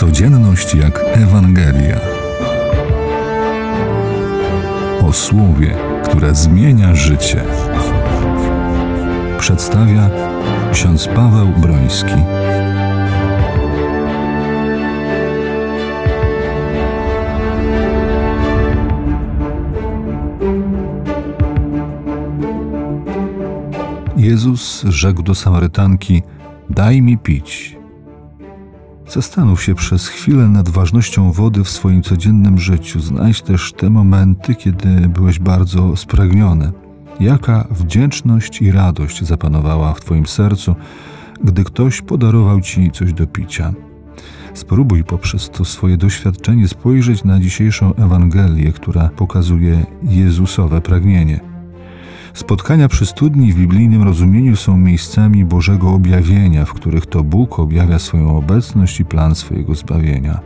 Codzienność jak Ewangelia. O słowie, które zmienia życie. Przedstawia ksiądz Paweł Broński. Jezus rzekł do Samarytanki: Daj mi pić. Zastanów się przez chwilę nad ważnością wody w swoim codziennym życiu. Znajdź też te momenty, kiedy byłeś bardzo spragniony. Jaka wdzięczność i radość zapanowała w Twoim sercu, gdy ktoś podarował Ci coś do picia. Spróbuj poprzez to swoje doświadczenie spojrzeć na dzisiejszą Ewangelię, która pokazuje Jezusowe pragnienie. Spotkania przy studni w biblijnym rozumieniu są miejscami Bożego objawienia, w których to Bóg objawia swoją obecność i plan swojego zbawienia.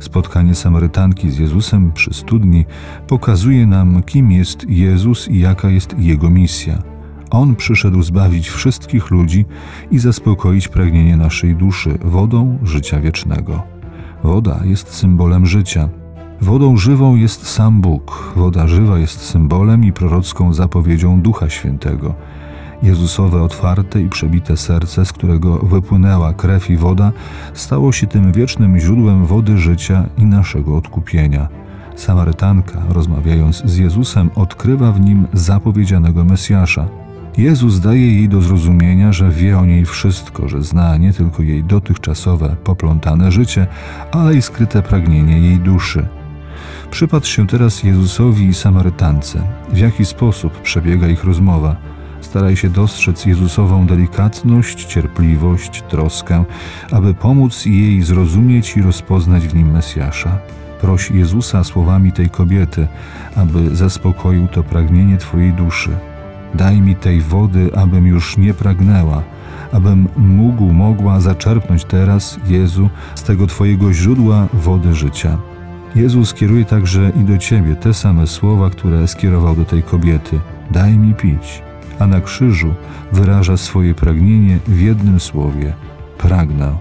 Spotkanie Samarytanki z Jezusem przy studni pokazuje nam, kim jest Jezus i jaka jest Jego misja. On przyszedł zbawić wszystkich ludzi i zaspokoić pragnienie naszej duszy wodą życia wiecznego. Woda jest symbolem życia. Wodą żywą jest sam Bóg. Woda żywa jest symbolem i prorocką zapowiedzią Ducha Świętego. Jezusowe otwarte i przebite serce, z którego wypłynęła krew i woda, stało się tym wiecznym źródłem wody życia i naszego odkupienia. Samarytanka, rozmawiając z Jezusem, odkrywa w nim zapowiedzianego Mesjasza. Jezus daje jej do zrozumienia, że wie o niej wszystko, że zna nie tylko jej dotychczasowe, poplątane życie, ale i skryte pragnienie jej duszy. Przypatrz się teraz Jezusowi i Samarytance. W jaki sposób przebiega ich rozmowa? Staraj się dostrzec Jezusową delikatność, cierpliwość, troskę, aby pomóc jej zrozumieć i rozpoznać w nim Mesjasza. Proś Jezusa słowami tej kobiety, aby zaspokoił to pragnienie Twojej duszy. Daj mi tej wody, abym już nie pragnęła, abym mógł, mogła zaczerpnąć teraz, Jezu, z tego Twojego źródła wody życia. Jezus kieruje także i do Ciebie te same słowa, które skierował do tej kobiety: Daj mi pić. A na krzyżu wyraża swoje pragnienie w jednym słowie: pragnę.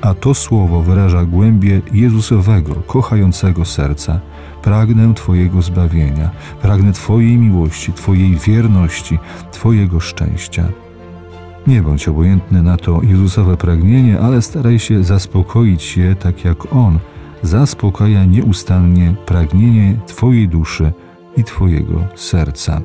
A to słowo wyraża głębię Jezusowego, kochającego serca. Pragnę Twojego zbawienia, pragnę Twojej miłości, Twojej wierności, Twojego szczęścia. Nie bądź obojętny na to Jezusowe pragnienie, ale staraj się zaspokoić je tak jak On zaspokaja nieustannie pragnienie Twojej duszy i Twojego serca.